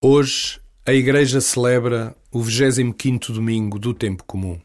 Hoje, a Igreja celebra o 25º domingo do tempo comum.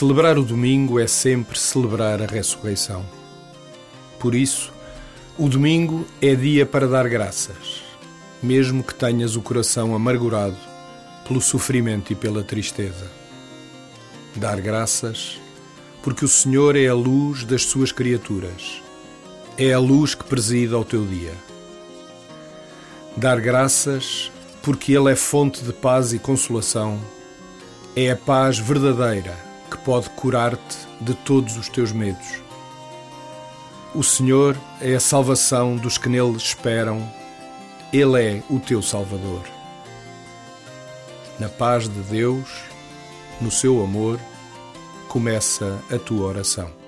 Celebrar o domingo é sempre celebrar a ressurreição. Por isso, o domingo é dia para dar graças, mesmo que tenhas o coração amargurado pelo sofrimento e pela tristeza. Dar graças porque o Senhor é a luz das suas criaturas, é a luz que preside ao teu dia. Dar graças porque Ele é fonte de paz e consolação, é a paz verdadeira que pode curar-te de todos os teus medos. O Senhor é a salvação dos que nele esperam, Ele é o teu Salvador. Na paz de Deus, no seu amor, começa a tua oração.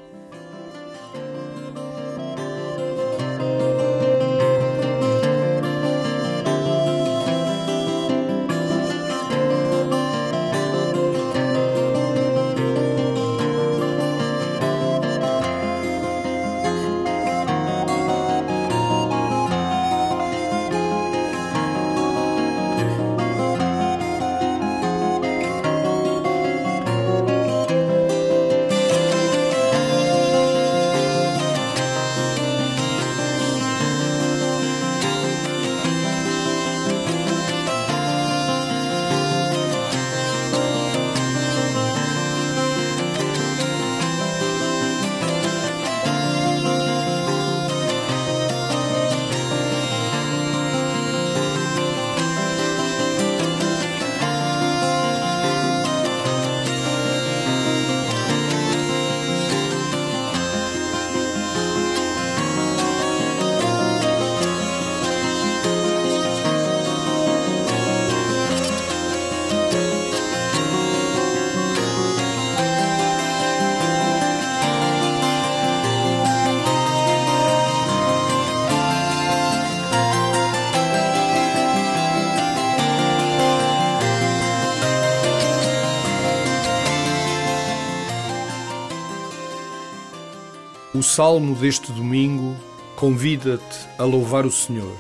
O salmo deste domingo convida-te a louvar o Senhor.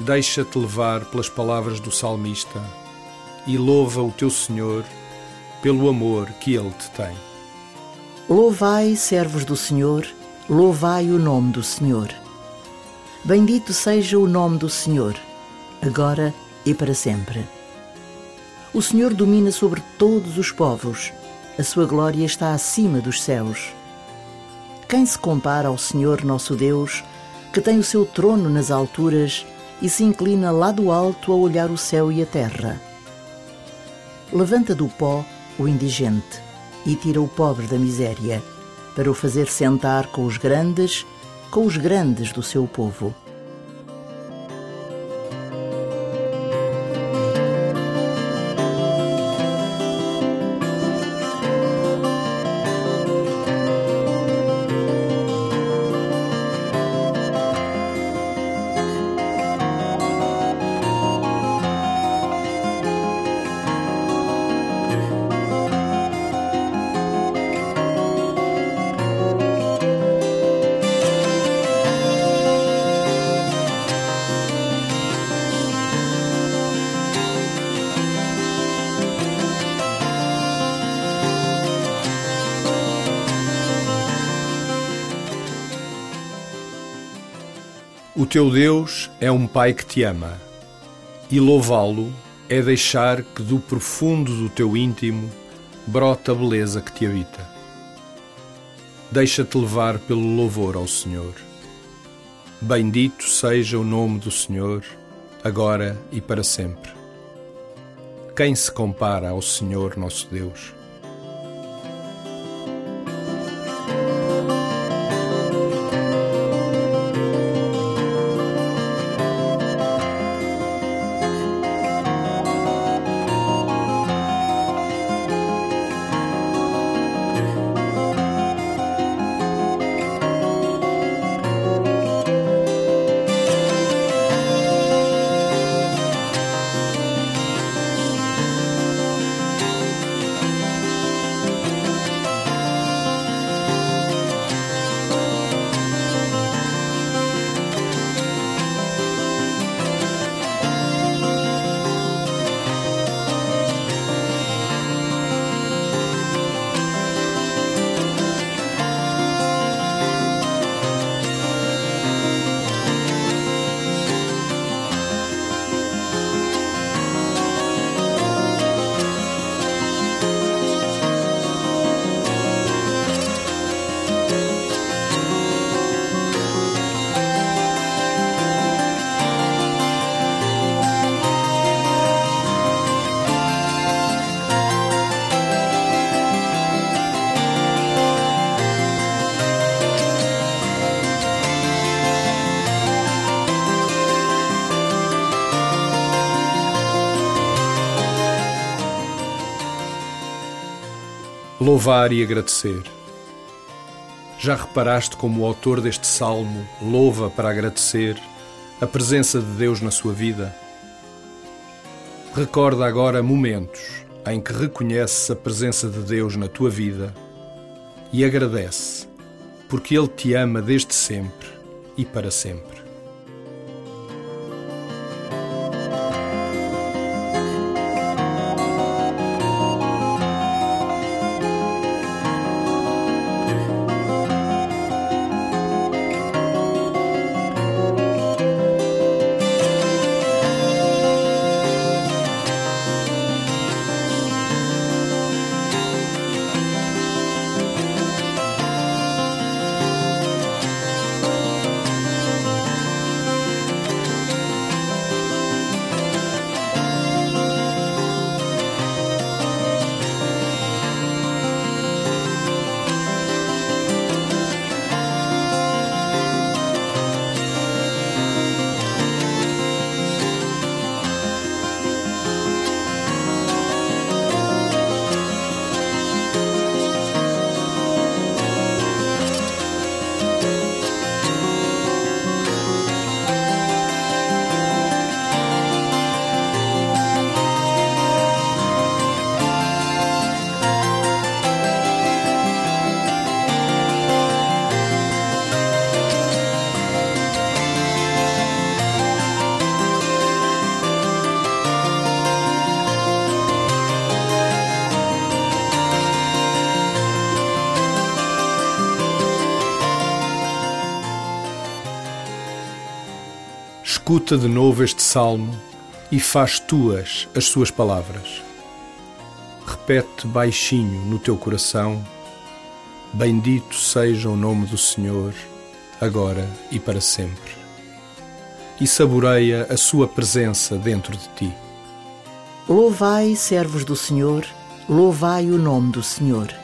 Deixa-te levar pelas palavras do salmista e louva o teu Senhor pelo amor que ele te tem. Louvai, servos do Senhor, louvai o nome do Senhor. Bendito seja o nome do Senhor, agora e para sempre. O Senhor domina sobre todos os povos, a sua glória está acima dos céus. Quem se compara ao Senhor nosso Deus, que tem o seu trono nas alturas e se inclina lá do alto a olhar o céu e a terra? Levanta do pó o indigente e tira o pobre da miséria, para o fazer sentar com os grandes, com os grandes do seu povo. O teu Deus é um Pai que te ama, e louvá-lo é deixar que do profundo do teu íntimo brota a beleza que te habita. Deixa-te levar pelo louvor ao Senhor. Bendito seja o nome do Senhor, agora e para sempre. Quem se compara ao Senhor nosso Deus? Louvar e agradecer. Já reparaste como o autor deste salmo louva para agradecer a presença de Deus na sua vida? Recorda agora momentos em que reconheces a presença de Deus na tua vida e agradece, porque Ele te ama desde sempre e para sempre. Escuta de novo este salmo e faz tuas as suas palavras. Repete baixinho no teu coração: Bendito seja o nome do Senhor, agora e para sempre. E saboreia a sua presença dentro de ti. Louvai, servos do Senhor, louvai o nome do Senhor.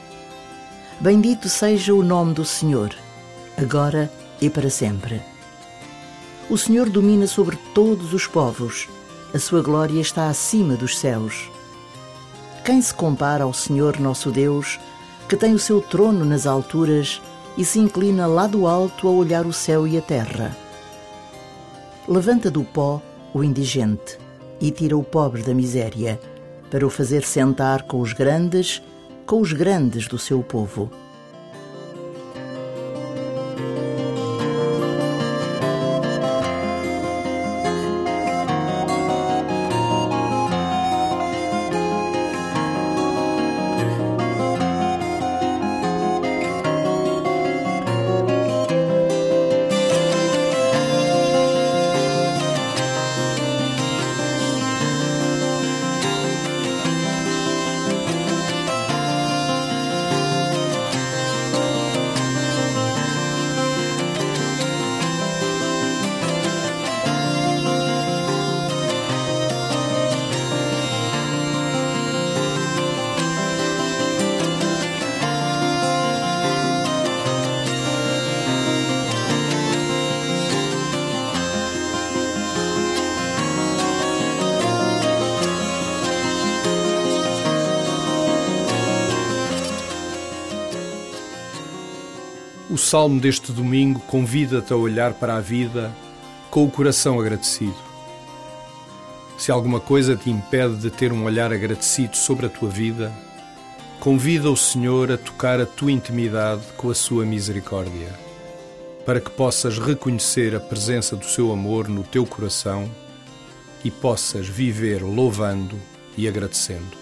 Bendito seja o nome do Senhor, agora e para sempre. O Senhor domina sobre todos os povos, a sua glória está acima dos céus. Quem se compara ao Senhor nosso Deus, que tem o seu trono nas alturas e se inclina lá do alto a olhar o céu e a terra? Levanta do pó o indigente e tira o pobre da miséria, para o fazer sentar com os grandes, com os grandes do seu povo. O salmo deste domingo convida-te a olhar para a vida com o coração agradecido. Se alguma coisa te impede de ter um olhar agradecido sobre a tua vida, convida o Senhor a tocar a tua intimidade com a sua misericórdia, para que possas reconhecer a presença do seu amor no teu coração e possas viver louvando e agradecendo.